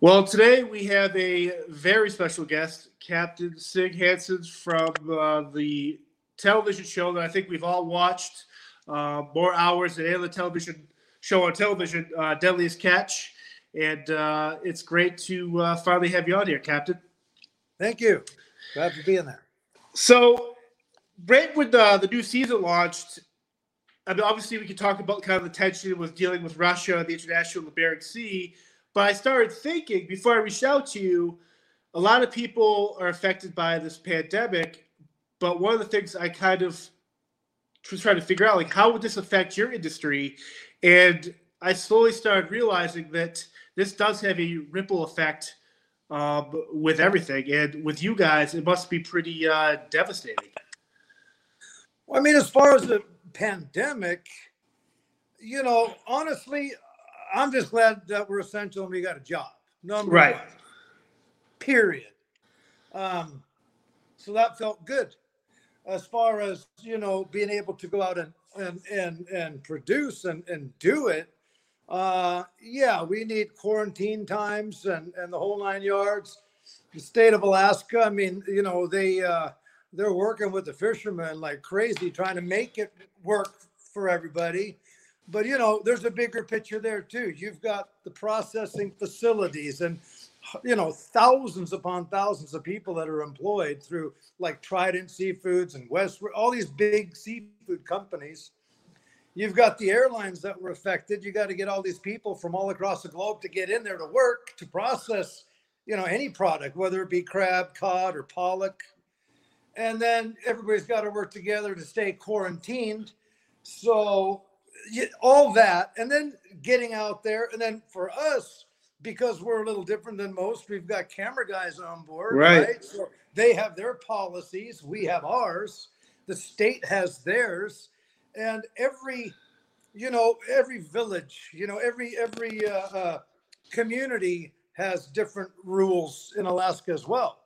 Well, today we have a very special guest, Captain Sig Hansen from uh, the television show that I think we've all watched uh, more hours than any other television show on television, uh, Deadliest Catch. And uh, it's great to uh, finally have you on here, Captain. Thank you. Glad to be in there. So, right when the new season launched, I mean, obviously we could talk about kind of the tension with dealing with Russia, the international, the Bering Sea. But I started thinking before I reached out to you, a lot of people are affected by this pandemic. But one of the things I kind of was trying to figure out, like, how would this affect your industry? And I slowly started realizing that this does have a ripple effect um, with everything. And with you guys, it must be pretty uh, devastating. Well, I mean, as far as the pandemic, you know, honestly, I'm just glad that we're essential and we got a job. Number Right. one. Period. Um, so that felt good. As far as you know, being able to go out and and and, and produce and, and do it, uh, yeah, we need quarantine times and, and the whole nine yards. The state of Alaska, I mean, you know, they uh, they're working with the fishermen like crazy, trying to make it work for everybody. But you know, there's a bigger picture there too. You've got the processing facilities and you know thousands upon thousands of people that are employed through like Trident Seafoods and West, all these big seafood companies. You've got the airlines that were affected. You got to get all these people from all across the globe to get in there to work to process, you know, any product, whether it be crab, cod, or pollock. And then everybody's got to work together to stay quarantined. So all that, and then getting out there, and then for us, because we're a little different than most, we've got camera guys on board, Right. So they have their policies, we have ours. The state has theirs, and every, you know, every village, you know, every every uh, uh, community has different rules in Alaska as well.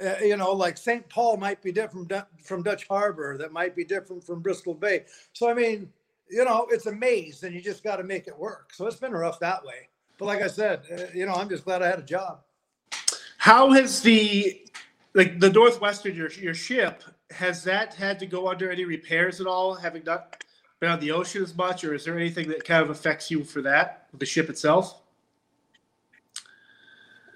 Uh, you know, like St. Paul might be different from Dutch Harbor, that might be different from Bristol Bay. So I mean, you know, it's a maze, and you just got to make it work. So it's been rough that way. But like I said, uh, you know, I'm just glad I had a job. How has the like the Northwestern your your ship has that had to go under any repairs at all? Having not been on the ocean as much, or is there anything that kind of affects you for that the ship itself?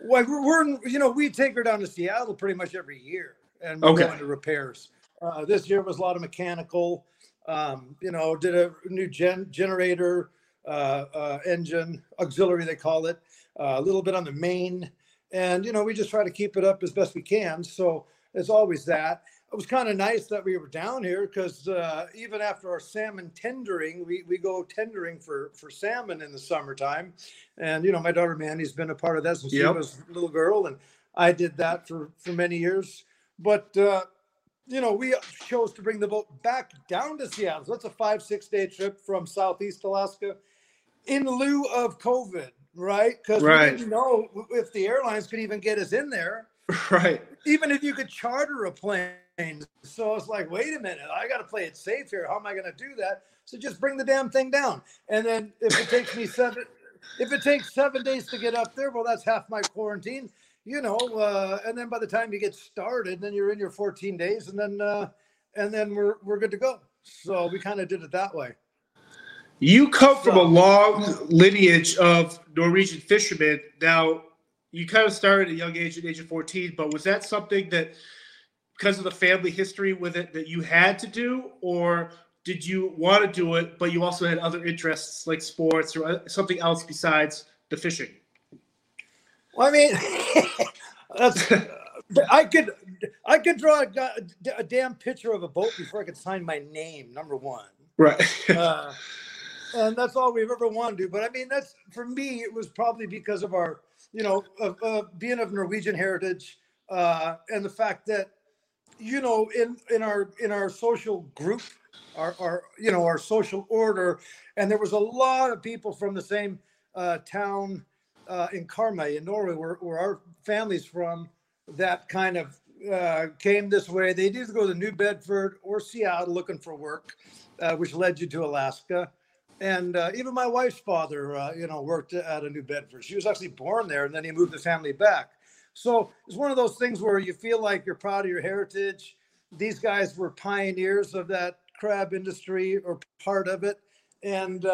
Well, we're, we're you know we take her down to Seattle pretty much every year, and we Okay. go into repairs. Uh, this year was a lot of mechanical. Um, you know, did a new gen generator, uh, uh, engine, auxiliary they call it. Uh, a little bit on the main, and you know we just try to keep it up as best we can. So it's always that. It was kind of nice that we were down here because uh, even after our salmon tendering, we, we go tendering for for salmon in the summertime. And you know, my daughter Mandy's been a part of that since Yep. she was a little girl, and I did that for for many years. But uh, you know, we chose to bring the boat back down to Seattle. So that's a five six day trip from Southeast Alaska, in lieu of COVID, right? Because Right. we didn't know if the airlines could even get us in there right. even if you could charter a plane. So it's like, wait a minute, I got to play it safe here. How am I going to do that? So just bring the damn thing down. And then if it takes me seven, if it takes seven days to get up there, well, that's half my quarantine, you know. Uh, and then by the time you get started, then you're in your 14 days, and then uh, and then we're we're good to go. So we kind of did it that way. You come from a long lineage of Norwegian fishermen. Now, you kind of started at a young age, at the age of 14, but was that something that, because of the family history with it, that you had to do? Or did you want to do it, but you also had other interests like sports or uh, something else besides the fishing? Well, I mean, that's I could I could draw a, a damn picture of a boat before I could sign my name. Number one. Right. uh, and that's all we've ever wanted to do. But I mean, that's for me. It was probably because of our, you know, of, of being of Norwegian heritage, uh, and the fact that, you know, in in our in our social group, our our you know our social order, and there was a lot of people from the same uh, town uh, in Karmøy in Norway, where, where our family's from, that kind of uh, came this way. They either go to New Bedford or Seattle looking for work, uh, which led you to Alaska. and uh, even my wife's father, uh, you know, worked out of New Bedford. She was actually born there, and then he moved the family back. So it's one of those things where you feel like you're proud of your heritage. These guys were pioneers of that crab industry or part of it, and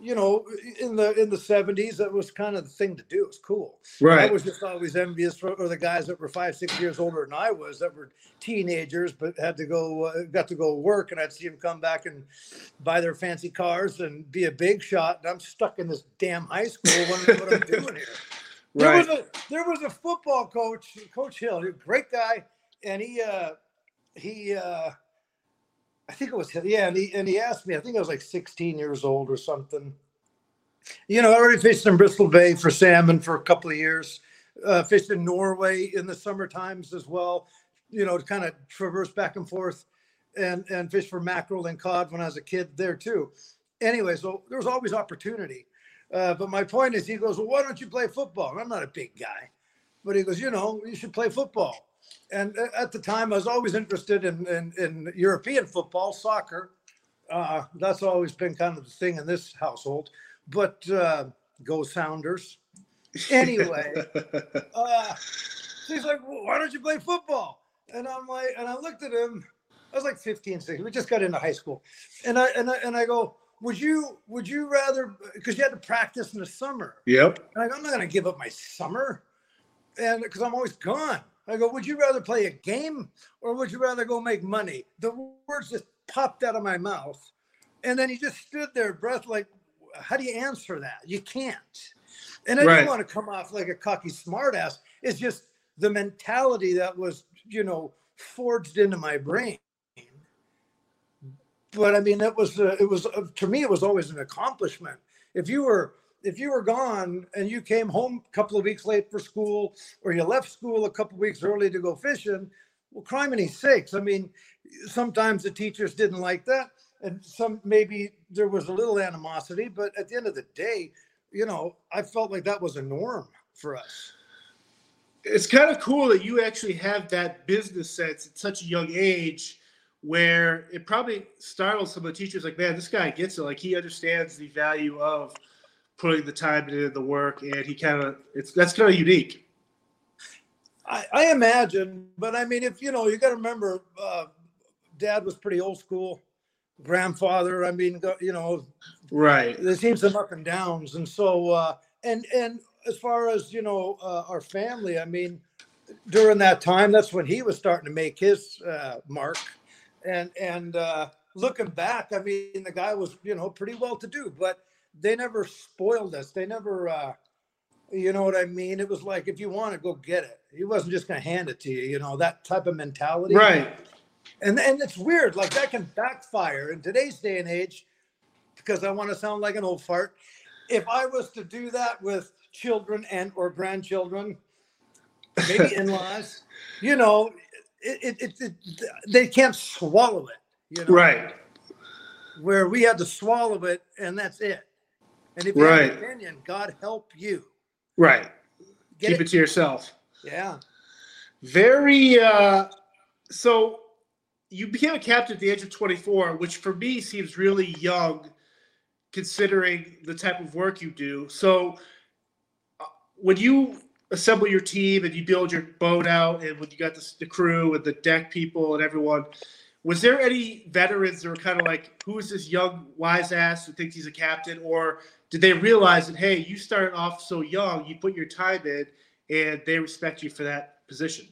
you know, in the in the seventies, that was kind of the thing to do. It was cool. Right. I was just always envious for or the guys that were five, six years older than I was, that were teenagers, but had to go, uh, got to go work, and I'd see them come back and buy their fancy cars and be a big shot, and I'm stuck in this damn high school wondering what I'm doing here. There Right. was a there was a football coach, Coach Hill, a great guy, and he uh he uh I think it was yeah, and he and he asked me, I think I was like 16 years old or something. You know, I already fished in Bristol Bay for salmon for a couple of years. Uh, fished in Norway in the summer times as well. You know, to kind of traverse back and forth, and and fish for mackerel and cod when I was a kid there too. Anyway, so there was always opportunity. Uh, but my point is, he goes, "Well, why don't you play football?" And I'm not a big guy, but he goes, "You know, you should play football." And at the time, I was always interested in in, in European football, soccer. Uh, that's always been kind of the thing in this household. But uh, go Sounders. Anyway, uh, he's like, well, why don't you play football? And I'm like, and I looked at him. I was like 15, 16. We just got into high school, and I and I, and I go, would you would you rather because you had to practice in the summer? yep. And I go, I'm not going to give up my summer, and because I'm always gone. I go, would you rather play a game or would you rather go make money? The words just popped out of my mouth, and then he just stood there, breath like, how do you answer that? You can't. And I Right. didn't want to come off like a cocky smartass. It's just the mentality that was, you know, forged into my brain. But I mean, it was uh, it was uh, to me it was always an accomplishment. If you were if you were gone and you came home a couple of weeks late for school, or you left school a couple of weeks early to go fishing, well, crime criminy sakes! I mean, sometimes the teachers didn't like that, and some maybe there was a little animosity. But at the end of the day, you know, I felt like that was a norm for us. it's kind of cool that you actually have that business sense at such a young age where it probably startles some of the teachers like man this guy gets it like he understands the value of putting the time into the work and he kind of it's that's kind of unique I, I imagine, but I mean, if you know, you got to remember, uh, Dad was pretty old school. Grandfather, I mean, you know, right there seems some up and downs, and so uh, and and as far as you know, uh, our family, I mean, during that time, that's when he was starting to make his uh, mark, and and uh, looking back, I mean, the guy was you know pretty well to do, but they never spoiled us. They never. Uh, you know what I mean? It was like if you want to go get it. He wasn't just going to hand it to you. You know that type of mentality. right And and it's weird. Like that can backfire in today's day and age. Because I want to sound like an old fart. If I was to do that with children and or grandchildren, maybe in-laws, you know, it, it, it, it they can't swallow it. You know, right where we had to swallow it and that's it. And if you have Right. an opinion, God help you. right Get keep it? it to yourself Yeah. very uh so you became a captain at the age of 24 which for me seems really young considering the type of work you do so uh, when you assemble your team and you build your boat out and when you got the, the crew and the deck people and everyone was there any veterans that were kind of like who is this young wise ass who thinks he's a captain or did they realize that hey you started off so young you put your time in and they respect you for that position?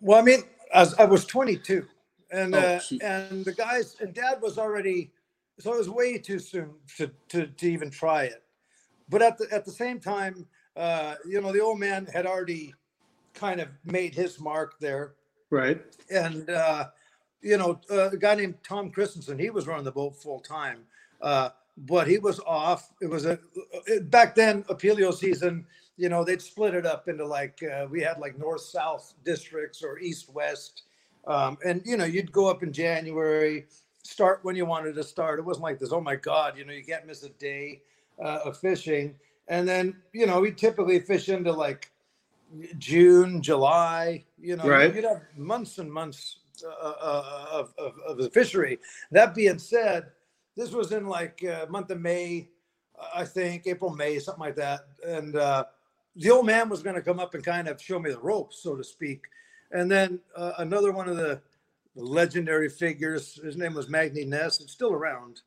Well, I mean, as I was 22, and Oh, uh, and the guys and Dad was already, so it was way too soon to to, to even try it. But at the at the same time, uh, you know, the old man had already kind of made his mark there, right. And uh, you know, uh, a guy named Tom Christensen, he was running the boat full time, uh, but he was off. It was a back then a paleo season. You know, they'd split it up into like uh, we had like north south districts or east west, um, and you know, you'd go up in January, start when you wanted to start. It wasn't like this. Oh my God, you know, you can't miss a day uh, of fishing. And then you know, we typically fish into like June, July. You know, Right. you'd have months and months uh, uh, of, of, of the fishery. That being said, this was in like uh, month of May, I think April, May, something like that. And uh, the old man was going to come up and kind of show me the ropes, so to speak. And then uh, another one of the legendary figures, his name was Magny Ness, it's still around.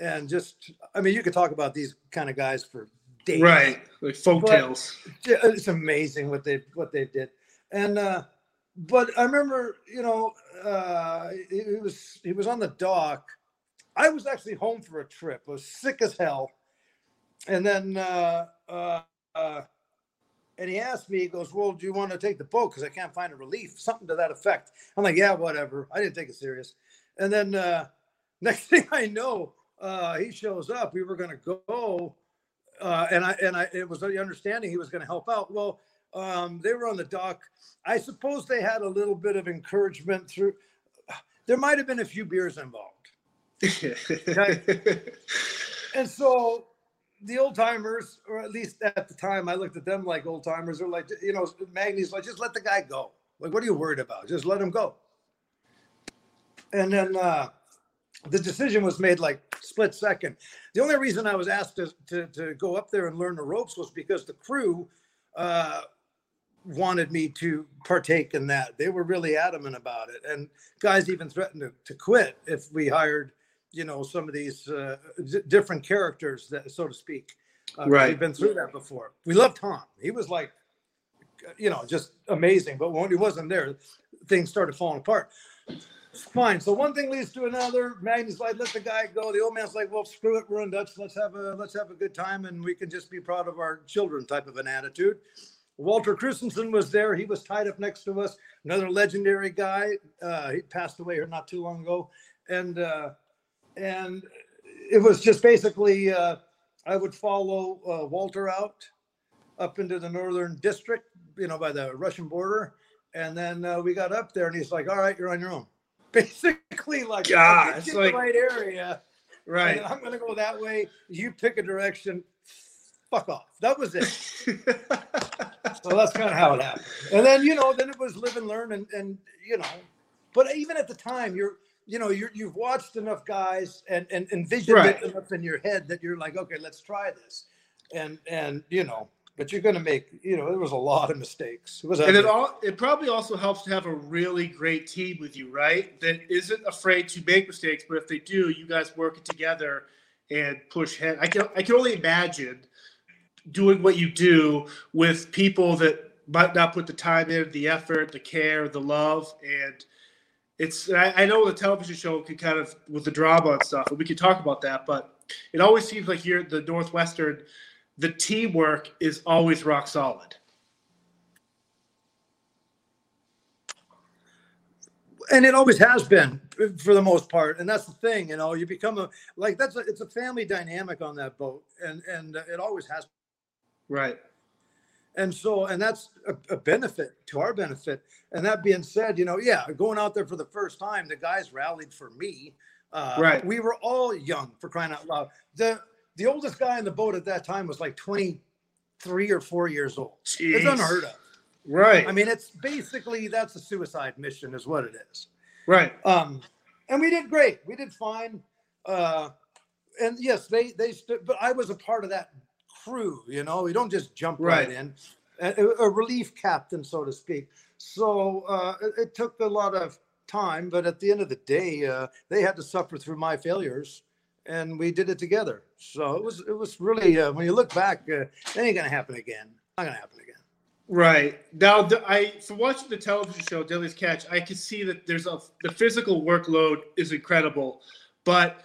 And just, I mean, you could talk about these kind of guys for days. Right, like folk But- tales. It's amazing what they what they did. And uh, but I remember, you know, uh, he was he was on the dock. I was actually home for a trip. I was sick as hell. And then uh, uh, uh, and he asked me, he goes, Well, do you want to take the boat? Because I can't find a relief, something to that effect. I'm like, Yeah, whatever. I didn't take it serious. And then uh, next thing I know, uh, he shows up. We were going to go. Uh, and I and I it was the understanding he was going to help out. Well, um, they were on the dock. I suppose they had a little bit of encouragement through. There might have been a few beers involved. And so the old timers, or at least at the time, I looked at them like old timers. They're like, you know, Magny's like, just let the guy go. Like, what are you worried about? Just let him go. And then uh, the decision was made like split second. The only reason I was asked to, to, to go up there and learn the ropes was because the crew uh, wanted me to partake in that. They were really adamant about it. And guys even threatened to, to quit if we hired you know some of these uh, d- different characters that so to speak uh, Right. we've been through that before. We loved tom. He was like you know just amazing but when he wasn't there things started falling apart. Fine so one thing leads to another. Magnus like let the guy go. The old man's like well screw it we're in dutch. Let's have a let's have a good time and we can just be proud of our children type of an attitude. Walter christensen was there. He was tied up next to us. Another legendary guy. Uh, he passed away here not too long ago. And uh, and it was just basically uh, I would follow uh, Walter out up into the northern district, you know, by the Russian border, and then uh, we got up there, and he's like, "All right, you're on your own." Basically, like, God, it's like- the right area, right. I'm to go that way. You pick a direction. Fuck off. That was it. So that's kind of how it happened. And then you know, then it was live and learn, and and you know, but even at the time, you're you know you're you've watched enough guys and and envisioned Right. it enough in your head that you're like, okay, let's try this, and and you know, but you're gonna make you know there was a lot of mistakes. It was and it all it probably also helps to have a really great team with you, right? That isn't afraid to make mistakes, but if they do, you guys work it together and push ahead. I can I can only imagine doing what you do with people that might not put the time in, the effort, the care, the love, and it's I, I know the television show can kind of with the drama and stuff, and we can talk about that, but it always seems like here the Northwestern, the teamwork is always rock solid. and it always has been for the most part and that's the thing you know you become a like that's a, it's a family dynamic on that boat and and it always has Right. And so and that's a, a benefit to our benefit and that being said you know yeah going out there for the first time the guys rallied for me uh, Right. we were all young for crying out loud the the oldest guy in the boat at that time was like 23 or 4 years old it's unheard of Right. i mean it's basically that's a suicide mission is what it is right. um, and we did great. We did fine. Uh, and yes, they they stood, but I was a part of that crew. You know, we don't just jump right, Right. in. A, a relief captain, so to speak. So uh, it, it took a lot of time, but at the end of the day, uh, they had to suffer through my failures, and we did it together. So it was it was really uh, when you look back, uh, it ain't gonna happen again. Not gonna happen again. Right. Now, the, I from watching the television show Deadliest Catch, I can see that there's a the physical workload is incredible, but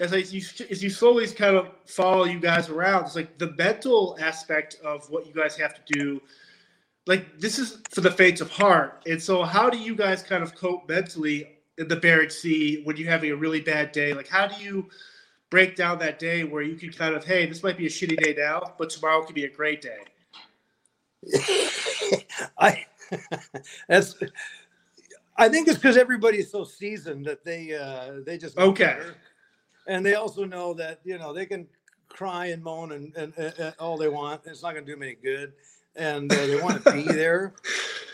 as I you, as you slowly kind of follow you guys around, it's like the mental aspect of what you guys have to do. Like this is for the faints of heart, and so how do you guys kind of cope mentally in the Bering Sea when you're having a really bad day? Like how do you break down that day where you can kind of, hey, this might be a shitty day now, but tomorrow could be a great day. I that's I think it's because everybody's so seasoned that they uh they just Okay. better. And they also know that you know they can cry and moan and, and, and, all they want. It's not going to do them any good, and uh, they want to be there.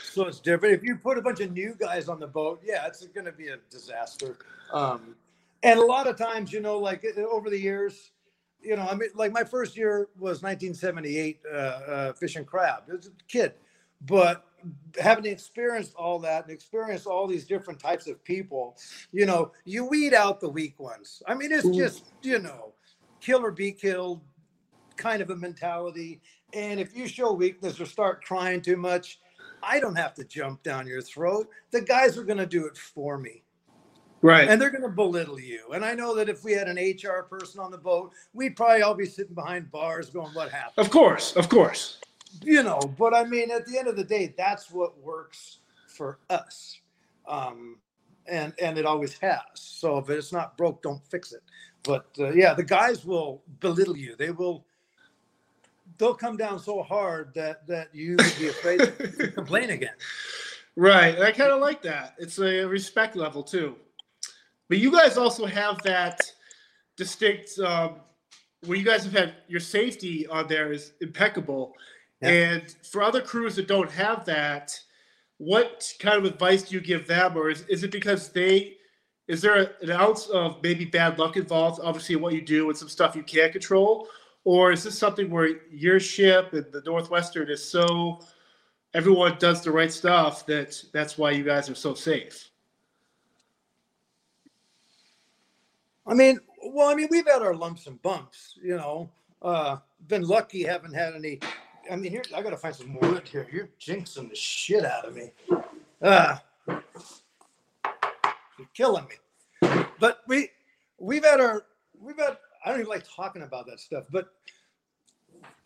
So it's different. If you put a bunch of new guys on the boat, yeah, it's going to be a disaster. Um, And a lot of times, you know, like uh, over the years, you know, I mean, like my first year was 1978, uh, uh, fishing crab. As a kid, but having experienced all that and experienced all these different types of people, you know, you weed out the weak ones. I mean, it's mm. just, you know, kill or be killed kind of a mentality. And if you show weakness or start crying too much, I don't have to jump down your throat. The guys are going to do it for me. Right. And they're going to belittle you. And I know that if we had an HR person on the boat, we'd probably all be sitting behind bars going, What happened? Of course. Of course. You know, but I mean, at the end of the day, that's what works for us. Um, and and it always has. So if it's not broke, don't fix it. But uh, yeah, the guys will belittle you. They will. They'll come down so hard that that you would be afraid to complain again. Right. I kind of like that. It's a respect level too. But you guys also have that distinct um, where you guys have had your safety on there is impeccable. Yeah. And for other crews that don't have that, what kind of advice do you give them? Or is, is it because they, is there a, an ounce of maybe bad luck involved, obviously, in what you do and some stuff you can't control? Or is this something where your ship and the Northwestern is so, everyone does the right stuff that that's why you guys are so safe? I mean, well, I mean, we've had our lumps and bumps, you know. Uh, been lucky, haven't had any. I mean, here I gotta find some more wood here. You're jinxing the shit out of me. Uh, you're killing me. But we we've had our we've had. I don't even like talking about that stuff, but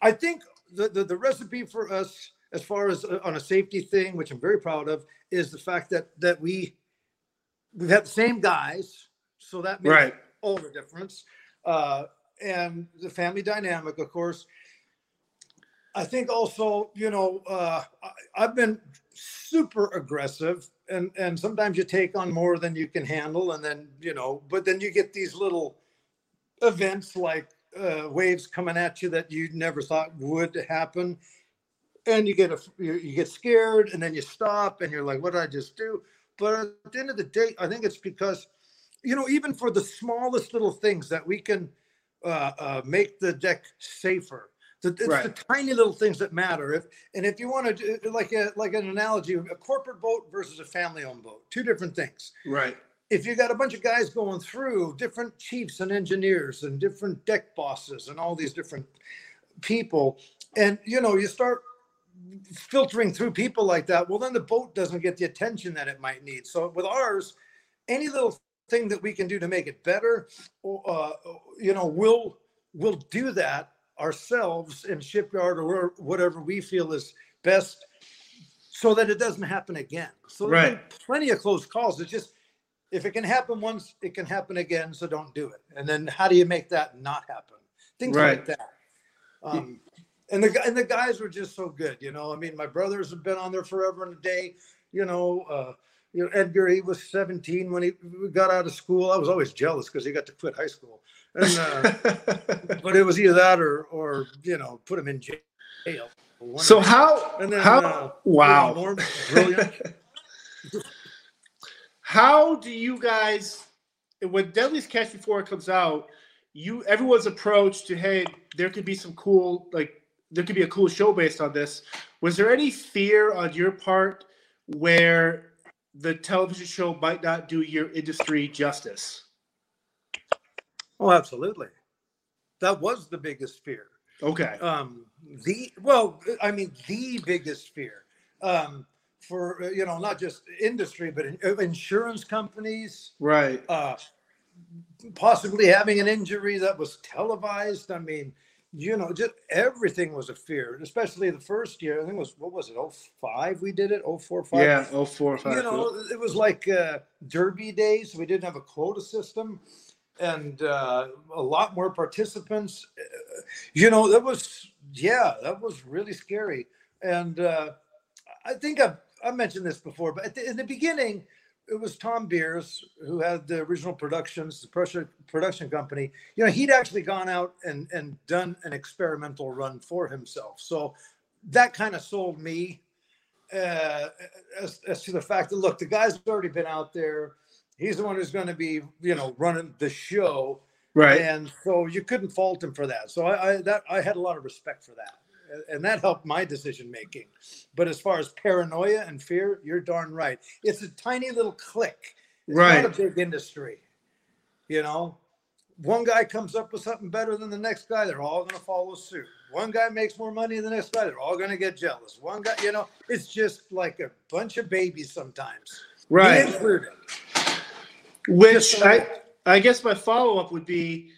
I think the the, the recipe for us, as far as uh, on a safety thing, which I'm very proud of, is the fact that that we we've had the same guys, so that makes right all the difference. Uh, and the family dynamic, of course. I think also, you know, uh, I, have been super aggressive, and and sometimes you take on more than you can handle, and then you know, but then you get these little events like uh, waves coming at you that you never thought would happen, and you get a you, you get scared, and then you stop, and you're like, what did I just do? But at the end of the day, I think it's because you know, even for the smallest little things that we can uh, uh, make the deck safer. The, it's right. the tiny little things that matter. If and if you want to like a like an analogy, a corporate boat versus a family-owned boat, two different things. Right. If you got a bunch of guys going through different chiefs and engineers and different deck bosses and all these different people, and you know you start filtering through people like that, well then the boat doesn't get the attention that it might need. So with ours, any little thing that we can do to make it better, uh, you know, we'll we'll do that ourselves in shipyard or whatever we feel is best, so that it doesn't happen again. So right. plenty of close calls. It's just if it can happen once, it can happen again. So don't do it. And then how do you make that not happen? Things right. like that. Um, and the and the guys were just so good. You know, I mean, my brothers have been on there forever and a day. You know. Uh, you know, Edgar, he was 17 when he got out of school. I was always jealous because he got to quit high school. And, uh, but it was either that or, or, you know, put him in jail. So how, and then, how, uh, wow. Norm, brilliant. how do you guys, when Deadliest Catch before it comes out, you, everyone's approach to, hey, there could be some cool, like, there could be a cool show based on this. Was there any fear on your part where the television show might not do your industry justice. Oh, absolutely. That was the biggest fear. Okay. Um, the well, I mean, the biggest fear um, for you know not just industry but in, uh, insurance companies. Right. Uh, possibly having an injury that was televised. I mean, you know, just everything was a fear, especially the first year. I think it was what was it, Oh five, we did it, 04, 5. Yeah, 04, 5. You know, it was like uh, Derby days. We didn't have a quota system and uh, a lot more participants. You know, that was, yeah, that was really scary. And uh, I think I've, I mentioned this before, but the, in the beginning, it was Thom Beers who had the original productions, the production production company. You know, he'd actually gone out and and done an experimental run for himself. So that kind of sold me uh, as, as to the fact that look, the guy's already been out there. He's the one who's going to be, you know, running the show, Right. and so you couldn't fault him for that. So I, I that I had a lot of respect for that, and that helped my decision making. But as far as paranoia and fear, you're darn right. It's a tiny little click. It's Right. not a big industry. You know, one guy comes up with something better than the next guy, they're all going to follow suit. One guy makes more money than the next guy, they're all going to get jealous. One guy, you know, it's just like a bunch of babies sometimes. Me Right. Which I, I guess my follow up would be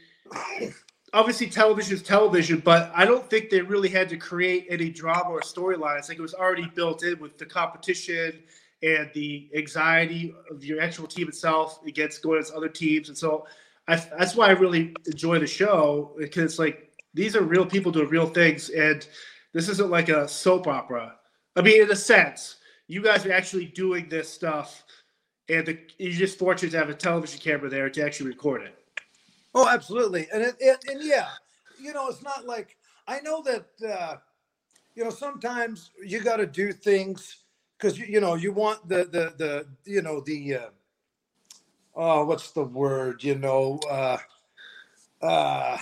obviously television is television, but I don't think they really had to create any drama or storylines. Like it was already built in with the competition and the anxiety of your actual team itself against going against other teams. And so I, that's why I really enjoy the show because it's like these are real people doing real things. And this isn't like a soap opera. I mean, in a sense, you guys are actually doing this stuff and the, you're just fortunate to have a television camera there to actually record it. Oh, absolutely. And it, it, and yeah, you know, it's not like I know that uh, you know sometimes you got to do things because you, you know you want the the the you know the uh, oh what's the word you know uh, uh,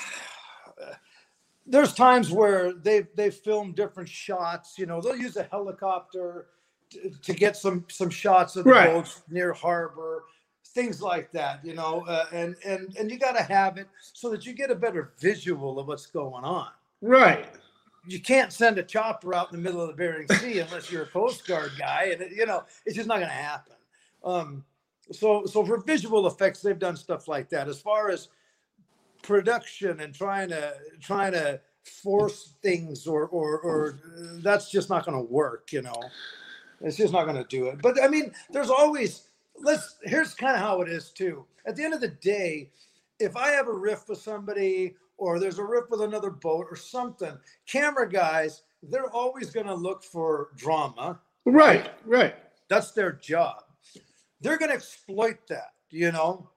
there's times where they they film different shots. You know, they'll use a helicopter to, to get some some shots of the Right. boats near harbor, things like that. You know, uh, and and and you got to have it so that you get a better visual of what's going on. Right. You can't send a chopper out in the middle of the Bering Sea unless you're a Coast Guard guy, and it, you know it's just not going to happen. Um, so so for visual effects, they've done stuff like that. As far as production and trying to trying to force things or or or uh, that's just not going to work you know it's just not going to do it but i mean there's always let's here's kind of how it is too at the end of the day if i have a riff with somebody or there's a riff with another boat or something camera guys they're always going to look for drama Right. Right. that's their job. They're going to exploit that, you know.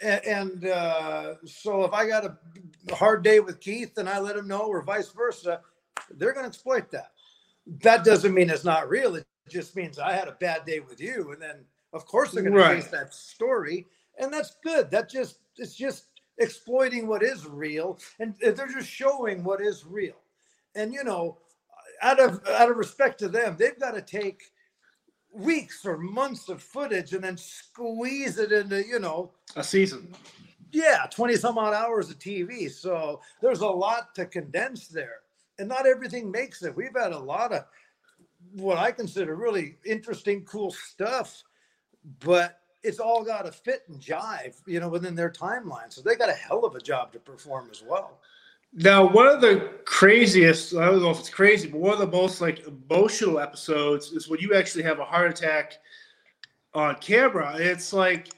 And, and uh, so if I got a hard day with Keith and I let him know, or vice versa, they're going to exploit that. That doesn't mean it's not real. It just means I had a bad day with you, and then of course they're going to Right. face that story, and that's good. That just it's just exploiting what is real, and they're just showing what is real. And you know, out of out of respect to them, they've got to take weeks or months of footage and then squeeze it into you know A season. yeah 20 some odd hours of tv so there's a lot to condense there and not everything makes it we've had a lot of what i consider really interesting cool stuff but it's all got to fit and jive you know within their timeline so they got a hell of a job to perform as well Now, one of the craziest, I don't know if it's crazy, but one of the most like emotional episodes is when you actually have a heart attack on camera. It's like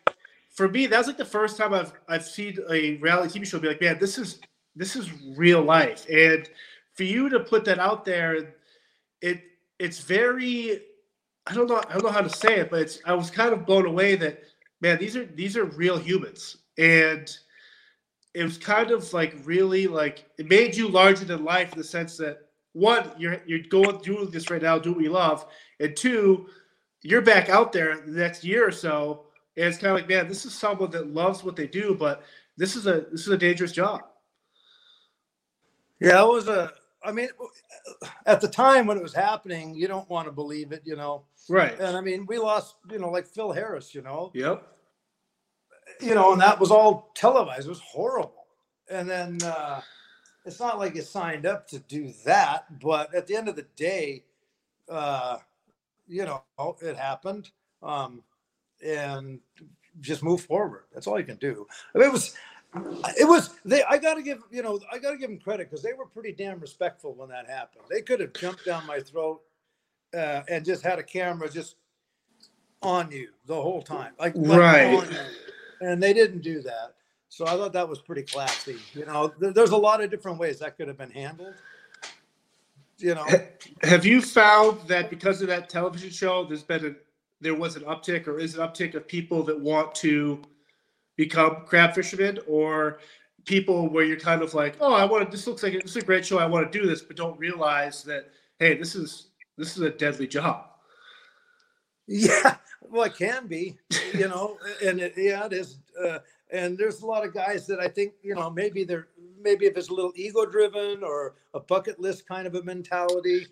for me, that's like the first time I've I've seen a reality TV show be like, man, this is this is real life. And for you to put that out there, it it's very I don't know I don't know how to say it, but it's I was kind of blown away that man, these are these are real humans. And it was kind of like really like it made you larger than life in the sense that one, you're you're going doing this right now, do what you love, and two, you're back out there the next year or so, and it's kind of like, man, this is someone that loves what they do, but this is a this is a dangerous job. yeah it was a i mean at the time when it was happening you don't want to believe it you know Right. and i mean we lost you know like phil harris you know Yep. you know, and that was all televised. It was horrible. And then uh, it's not like you signed up to do that, but at the end of the day, uh, you know, it happened. Um, and just move forward. That's all you can do. I mean, it was, it was. They. I got to give you know. I got to give them credit because they were pretty damn respectful when that happened. They could have jumped down my throat uh, and just had a camera just on you the whole time, like, Right. on you. And they didn't do that. So I thought that was pretty classy. You know, there, there's a lot of different ways that could have been handled. You know, Have you found that because of that television show, there's been a there was an uptick or is an uptick of people that want to become crab fishermen or people where you're kind of like, oh, I want to. This looks like this is a great show. I want to do this, but don't realize that hey, this is this is a deadly job. Yeah, well, it can be, you know, and it, yeah, it is. Uh, and there's a lot of guys that I think, you know, maybe they're maybe if it's a little ego driven or a bucket list kind of a mentality,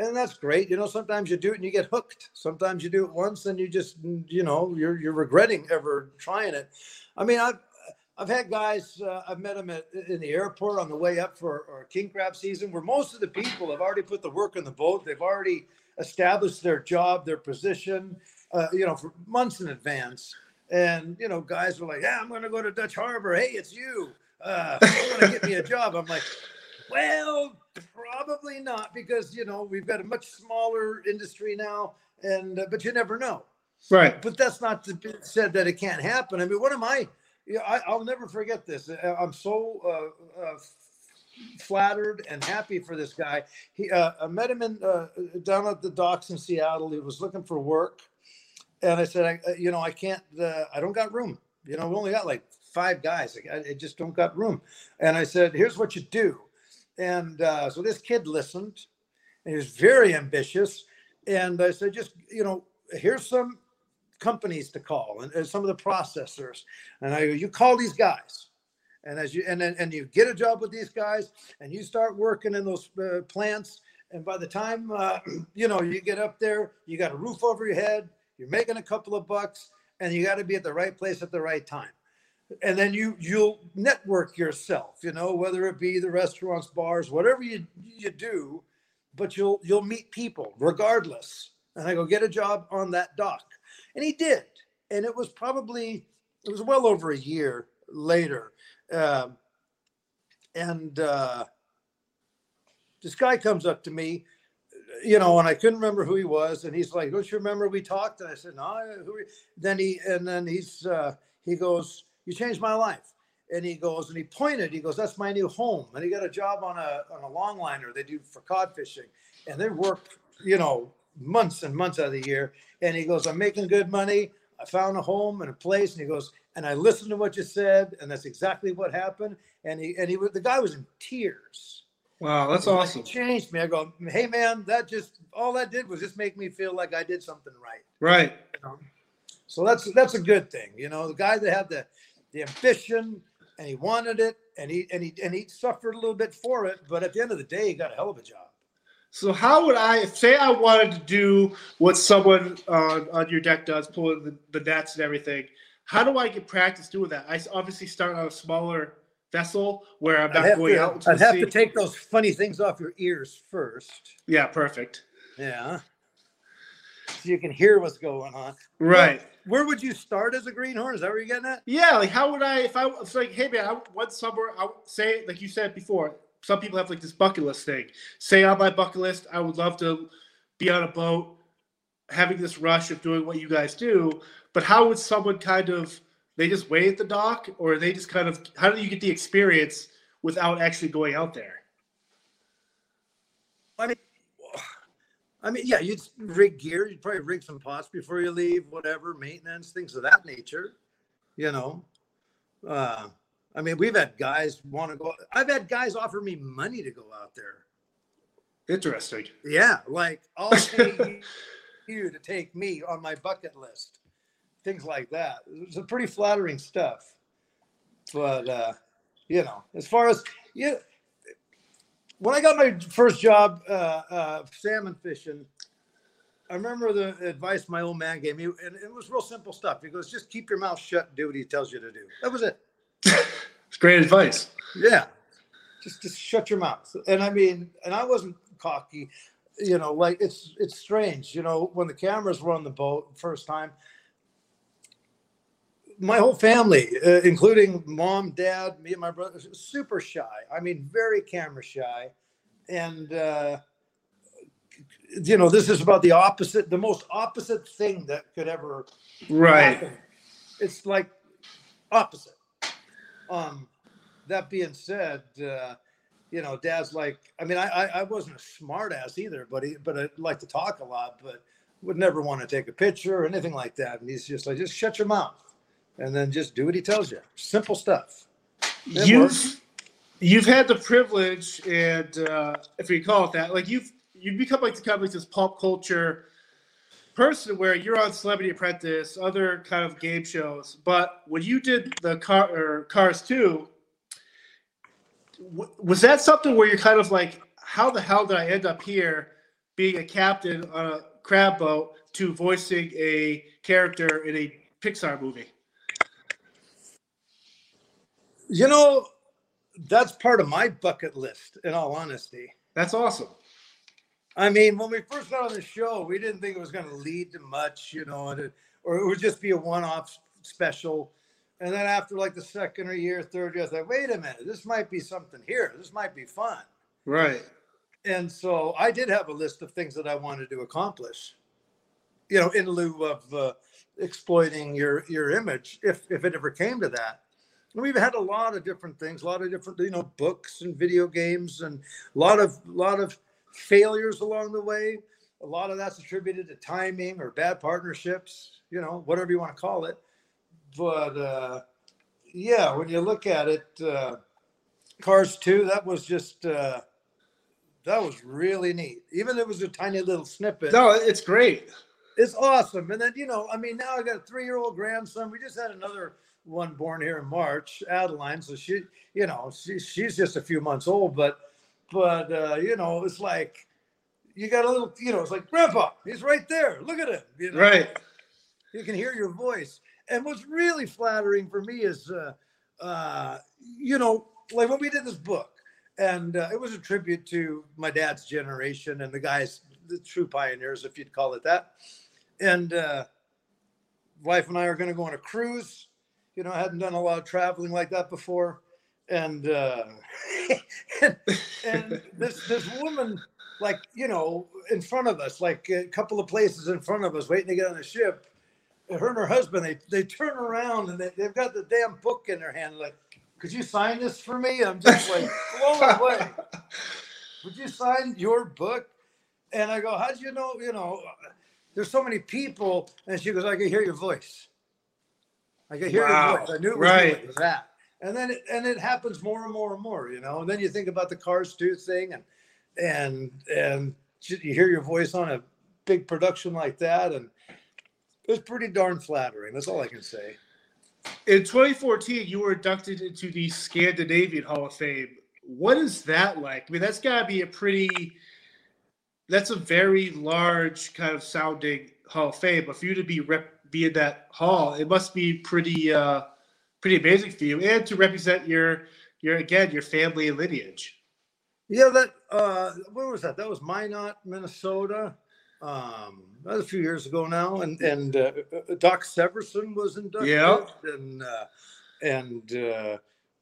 and that's great. You know, sometimes you do it and you get hooked. Sometimes you do it once and you just, you know, you're you're regretting ever trying it. I mean, I've I've had guys. Uh, I've met them at, in the airport on the way up for our king crab season, where most of the people have already put the work in the boat. They've already established their job, their position, uh, you know, for months in advance. And you know, guys are like, "Yeah, I'm going to go to Dutch Harbor. Hey, it's you. Uh, you want to get me a job?" I'm like, "Well, probably not, because you know we've got a much smaller industry now, and uh, but you never know." Right. But that's not to be said that it can't happen. I mean, what am I? Yeah, I, I'll never forget this. I- I'm so uh, uh, flattered and happy for this guy. He, uh, I met him in uh, down at the docks in Seattle. He was looking for work, and I said, I, uh, you know, I can't. Uh, I don't got room. You know, we only got like five guys. I, I just don't got room. And I said, here's what you do. And uh, so this kid listened. And he was very ambitious. And I said, just you know, here's some companies to call and, and some of the processors. And I go, you call these guys. And as you and and you get a job with these guys and you start working in those uh, plants. And by the time uh, you know you get up there, you got a roof over your head, you're making a couple of bucks, and you got to be at the right place at the right time. And then you you'll network yourself, you know, whether it be the restaurants, bars, whatever you you do, but you'll you'll meet people regardless. And I go get a job on that dock and he did and it was probably it was well over a year later um, and uh, this guy comes up to me you know and i couldn't remember who he was and he's like don't you remember we talked and i said no who are you?" then he and then he's uh, he goes you changed my life. And he goes and he pointed he goes that's my new home. And he got a job on a on a long liner they do for cod fishing. And they work you know months and months out of the year. And he goes i'm making good money. I found a home and a place. And he goes and i listened to what you said and that's exactly what happened. And he and he the guy was in tears. Wow, that's like, awesome. "It changed me. I go hey man that just all that did was just make me feel like i did something right. Right. you know? so that's that's a good thing you know the guy that had the the ambition and he wanted it and he and he and he suffered a little bit for it but at the end of the day he got a hell of a job So how would I say I wanted to do what someone on, on your deck does, pulling the, the nets and everything? How do I get practice doing that? I obviously start on a smaller vessel where I'm not going to, out I'd have sea. to take those funny things off your ears first yeah, perfect. yeah so you can hear what's going on Right. where would you start as a greenhorn is that where you're getting at Yeah, like how would I if I was like, hey man, I went somewhere. I would say like you said before. Some people have like this bucket list thing. Say on my bucket list, I would love to be on a boat, having this rush of doing what you guys do. But how would someone kind of they just wait at the dock, or they just kind of how do you get the experience without actually going out there? I mean, I mean, yeah, you'd rig gear. You'd probably rig some pots before you leave, whatever maintenance, things of that nature. You know, uh, I mean, we've had guys want to go. I've had guys offer me money to go out there. Interesting. Yeah, like I'll pay you to take me on my bucket list, things like that. It's a pretty flattering stuff. But uh, you know, as far as you, when I got my first job uh, uh, salmon fishing, I remember the advice my old man gave me, and it was real simple stuff. He goes, "Just keep your mouth shut and do what he tells you to do." That was it. It's great advice. Yeah. Just just shut your mouth. And I mean, and I wasn't cocky, you know, like it's it's strange, you know, when the cameras were on the boat first time. My whole family, uh, including mom, dad, me, and my brother, super shy. I mean, very camera shy, and uh, you know, this is about the opposite, the most opposite thing that could ever Right. happen. It's like opposite. Um, that being said, uh, you know, Dad's like, I mean, I, I I wasn't a smart ass either, but he, but I like to talk a lot, but would never want to take a picture or anything like that. And he's just like, just shut your mouth, and then just do what he tells you. Simple stuff. It you've works. you've had the privilege and uh, if we call it that like you've you've become like the kind of like this pop culture person where you're on Celebrity Apprentice, other kind of game shows, but when you did the car or Cars 2, w- was that something where you're kind of like, how the hell did I end up here being a captain on a crab boat to voicing a character in a Pixar movie? You know, that's part of my bucket list, in all honesty. That's awesome. I mean, when we first got on the show, we didn't think it was going to lead to much, you know, it, or it would just be a one-off special. And then after like the second or year, third year, I thought, wait a minute, this might be something here. This might be fun. Right. And so I did have a list of things that I wanted to accomplish, you know, in lieu of uh, exploiting your your image, if if it ever came to that. We've had a lot of different things, a lot of different, you know, books and video games, and a lot of a lot of failures along the way. A lot of that's attributed to timing or bad partnerships, you know, whatever you want to call it. But uh, yeah, when you look at it, uh, Cars 2, that was just uh, that was really neat. Even if it was a tiny little snippet. No, it's great. It's awesome. And then, you know, I mean, now I got a three year old grandson. We just had another one born here in March, Adeline. So she, you know, she, she's just a few months old, but, but, uh, you know, it's like, you got a little, you know, it's like, Grandpa, he's right there. Look at him. You know? Right. You can hear your voice. And what's really flattering for me is, uh, uh, you know, like when we did this book, and uh, it was a tribute to my dad's generation and the guys, the true pioneers, if you'd call it that. And uh, wife and I are going to go on a cruise. You know, I hadn't done a lot of traveling like that before, and uh, and, and this this woman, like you know, in front of us, like a couple of places in front of us, waiting to get on the ship. Her and her husband, they they turn around and they, they've got the damn book in their hand, like could you sign this for me? I'm just like blown away. Would you sign your book? And I go, how'd you know? You know, there's so many people. And she goes, I can hear your voice. I can hear Wow. your voice. I knew it was, Right. you. It was that. And then it, and it happens more and more and more, you know. And then you think about the Cars 2 thing and and and you hear your voice on a big production like that and it's pretty darn flattering. That's all I can say. In 2014, you were inducted into the Scandinavian Hall of Fame. What is that like? I mean, that's got to be a pretty, that's a very large kind of sounding Hall of Fame. But for you to be rep, be in that hall, it must be pretty, uh, pretty amazing for you, and to represent your, your again, your family lineage. Yeah, that uh where was that? That was Minot, Minnesota. Um that was a few years ago now. And and uh, uh, Doc Severson was inducted Yeah. and uh and uh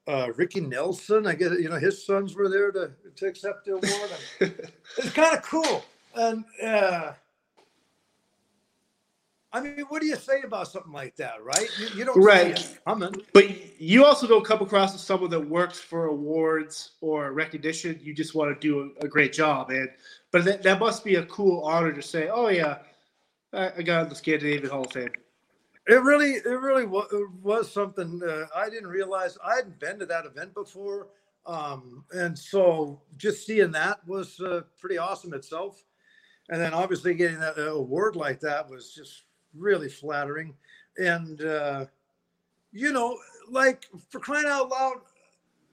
uh Ricky Nelson, I guess you know his sons were there to to accept the award. It's kind of cool. And uh I mean, what do you say about something like that, right? You, you don't Right. see it coming. But you also don't come across as someone that works for awards or recognition. You just want to do a, a great job, and but that, that must be a cool honor to say, "Oh yeah, I, I got the Scandinavian Hall of Fame." It really, it really was, was something uh, I didn't realize. I hadn't been to that event before, um, and so just seeing that was uh, pretty awesome itself. And then obviously getting that uh, award like that was just really flattering. And uh, you know, like for crying out loud,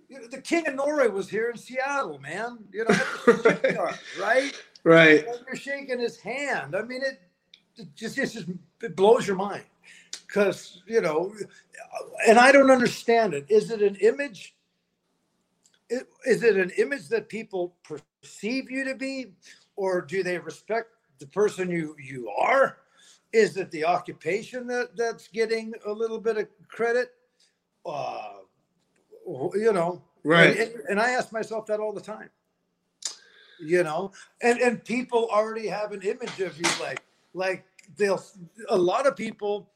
you know, the King of Norway was here in Seattle, man. You know, the right? Right. And you're shaking his hand. I mean, it, it just it just it blows your mind because you know, and I don't understand it. Is it an image? Is it an image that people perceive you to be, or do they respect the person you you are? Is it the occupation that that's getting a little bit of credit? Uh, you know, Right. and, and I ask myself that all the time. You know, and and people already have an image of you, like like they'll. A lot of people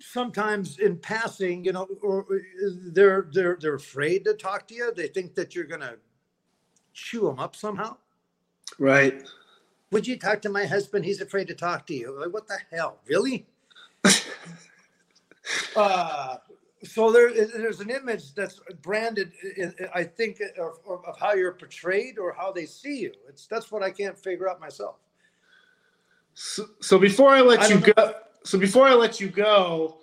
sometimes in passing, you know, or they're they're they're afraid to talk to you. They think that you're gonna chew them up somehow. Right. Would you talk to my husband? He's afraid to talk to you. Like, what the hell? Really? uh, so there, is- there's an image that's branded, i- i I think, of, of of how you're portrayed or how they see you. It's that's what I can't figure out myself. So, so before I let I you don't go, so before I let you go,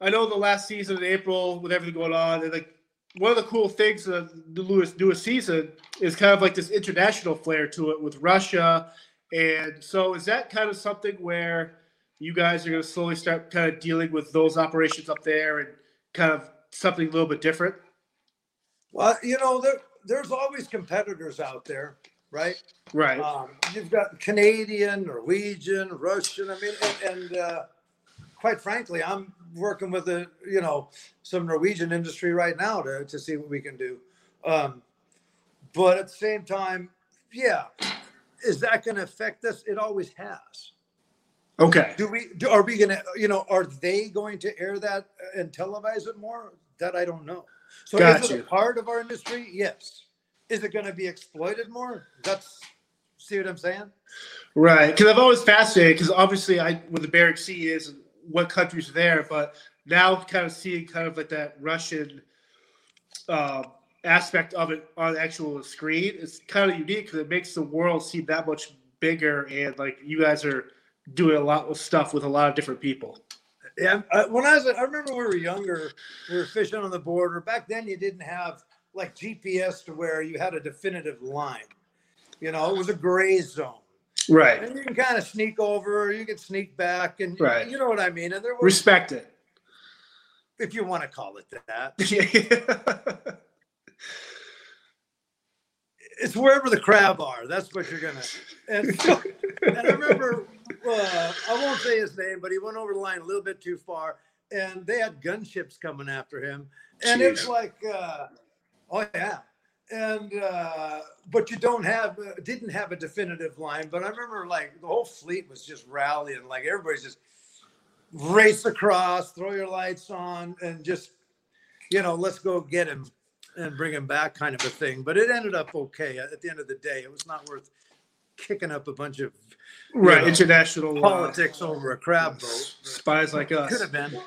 I know the last season in April with everything going on, and like one of the cool things of the Lewis newest season is kind of like this international flair to it with Russia, and so is that kind of something where you guys are going to slowly start kind of dealing with those operations up there and kind of something a little bit different? Well, you know, there, there's always competitors out there, right? Right. Um, you've got Canadian, Norwegian, Russian. I mean, and, and uh, quite frankly, I'm working with a you know some Norwegian industry right now to to see what we can do. Um, but at the same time, yeah, is that going to affect us? It always has. okay. Do we? Do, are we going to? You know, are they going to air that and televise it more? That I don't know. So is it a part of our industry? Yes. Is it going to be exploited more? That's see what I'm saying? Right, because I've always fascinated because obviously I where the Bering Sea is and what countries are there, but now kind of seeing kind of like that Russian uh, aspect of it on the actual screen is kind of unique because it makes the world seem that much bigger and like you guys are doing a lot of stuff with a lot of different people. Yeah, when I was, I remember when we were younger, we were fishing on the border. Back then, you didn't have like GPS to where you had a definitive line. You know, it was a gray zone, Right, and you can kind of sneak over, you can sneak back, and Right. you know what I mean. And there was, respect it. if you want to call it that, Yeah. it's wherever the crab are. That's what you're gonna. And, so, and I remember, uh, I won't say his name, but he went over the line a little bit too far, and they had gunships coming after him, and it's like, uh, oh yeah, and uh, but you don't have, uh, didn't have a definitive line. But I remember like the whole fleet was just rallying, like everybody's just race across, throw your lights on, and just, you know, let's go get him and bring him back kind of a thing. But it ended up okay at the end of the day. It was not worth kicking up a bunch of right, know, international uh, politics over a crab boat. spies like us. Could have been.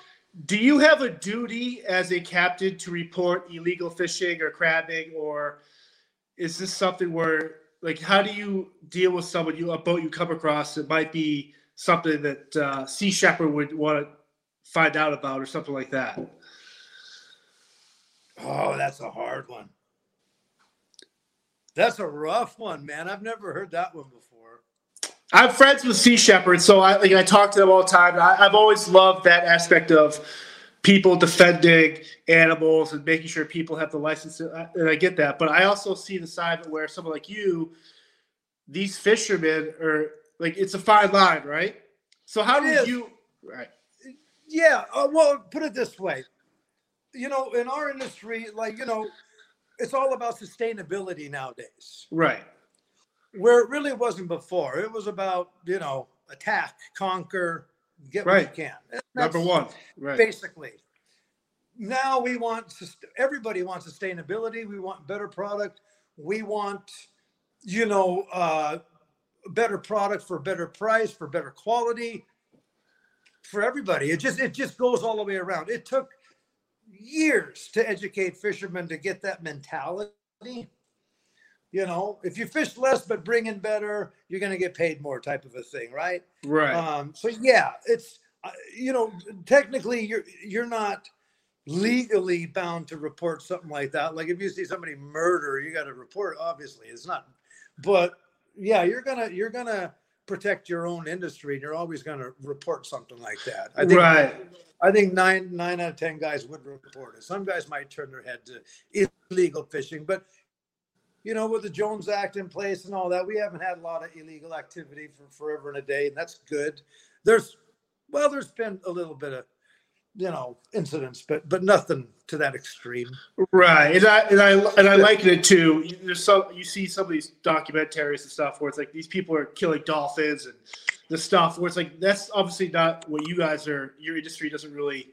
Do you have a duty as a captain to report illegal fishing or crabbing, or is this something where, like, how do you deal with someone you a boat you come across that might be something that uh, Sea Shepherd would want to find out about, or something like that? Oh, that's a hard one. That's a rough one, man. I've never heard that one before. I'm friends with Sea Shepherd, so I like I talk to them all the time. I, I've always loved that aspect of people defending animals and making sure people have the license, uh, and I get that. But I also see the side of it where someone like you, these fishermen are like it's a fine line, right? So how It do is. you? Right. Yeah. Uh, well, put it this way. You know, in our industry, like, you know, it's all about sustainability nowadays, Right. where it really wasn't before. It was about, you know, attack, conquer, get what you can. And Number one. Right. Basically. Now we want, everybody wants sustainability. We want better product. We want, you know, uh, better product for better price, for better quality for everybody. It just it just goes all the way around. It took years to educate fishermen to get that mentality. You know, if you fish less but bring in better, you're going to get paid more, type of a thing, right? Right. Um, so yeah, it's uh, you know technically you're you're not legally bound to report something like that. Like if you see somebody murder, you got to report. Obviously, it's not. But yeah, you're gonna you're gonna protect your own industry, and you're always gonna report something like that. I think right. I think nine nine out of ten guys would report it. Some guys might turn their head to illegal fishing, but you know, with the Jones Act in place and all that, we haven't had a lot of illegal activity for forever and a day, and that's good. There's well, there's been a little bit of you know incidents, but but nothing to that extreme. Right, and I and I and I like it too. You- There's some you see some of these documentaries and stuff where it's like these people are killing dolphins and the stuff where it's like that's obviously not what you guys are. Your industry doesn't really.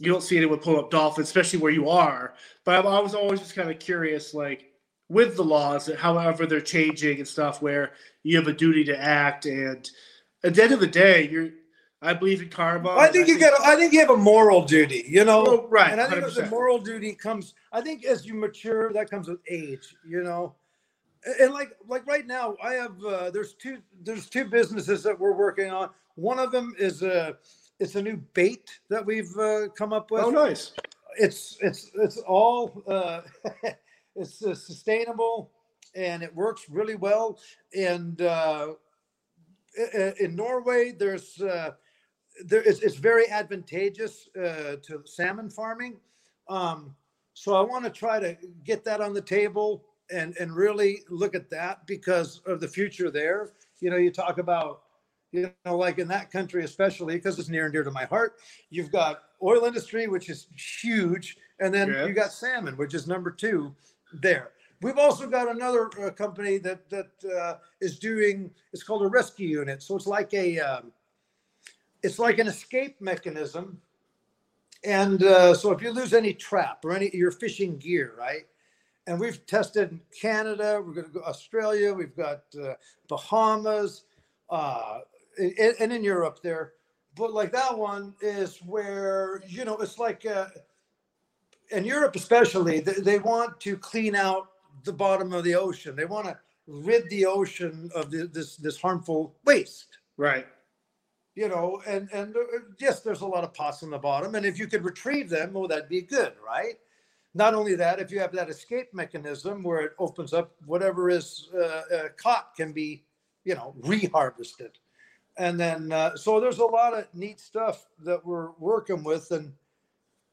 You don't see anyone pull up dolphins, especially where you are. But I was always just kind of curious, like with the laws, however they're changing and stuff, where you have a duty to act, and at the end of the day, you're. I believe in karma. I and think you got. I think you have a moral duty. You know, Oh, right, And I think the 100%. moral duty comes. I think as you mature, that comes with age. You know, and like like right now i have uh, there's two there's two businesses that we're working on one of them is a it's a new bait that we've uh, come up with Oh, nice. it's it's it's all uh, it's uh, sustainable and it works really well and uh, i- i- in norway there's uh, there is it's very advantageous uh, to salmon farming. Um, so i want to try to get that on the table and and really look at that because of the future there. You know you talk about you know like in that country especially because it's near and dear to my heart you've got oil industry which is huge and then Yeah. you got salmon which is number two there. We've also got another uh, company that that uh, is doing it's called a rescue unit. So it's like a um, it's like an escape mechanism. And uh, so if you lose any trap or any your fishing gear right? And we've tested canada we're going to go australia we've got uh, bahamas uh, and, and in europe there. But like that one is where you know it's like uh, in europe especially they, they want to clean out the bottom of the ocean. They want to rid the ocean of the, this this harmful waste. Right. You know, and and uh, yes, there's a lot of pots on the bottom, and if you could retrieve them, well, that'd be good, right? Not only that, if you have that escape mechanism where it opens up whatever is uh, uh, caught can be, you know, reharvested, and then uh, so there's a lot of neat stuff that we're working with, and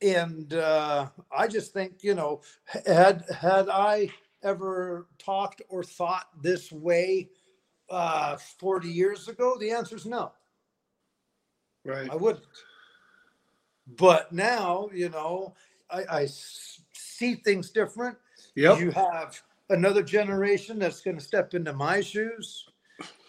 and uh, I just think you know, had had I ever talked or thought this way uh 40 years ago the answer is no Right. I wouldn't. But now, you know, I, I see things different. Yep. You have another generation that's going to step into my shoes,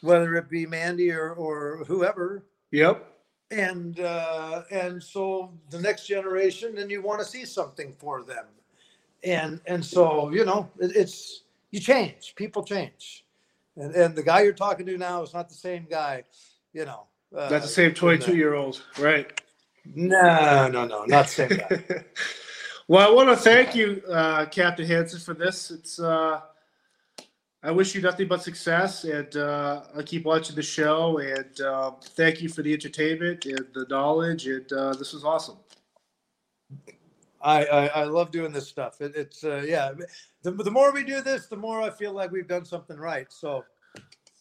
whether it be Mandy or, or whoever. Yep. And uh, and so the next generation, then you want to see something for them, and and so you know it, it's you change, people change, and and the guy you're talking to now is not the same guy, you know. Uh, That's the same 22 year old. Right. No, no, no, not the same guy. well, I want to thank you, uh, Captain Hansen, for this. It's uh, I wish you nothing but success, and uh, I keep watching the show. And uh, thank you for the entertainment and the knowledge. And uh, this was awesome. I, I I love doing this stuff. It, it's uh, yeah. The, the more we do this, the more I feel like we've done something right. So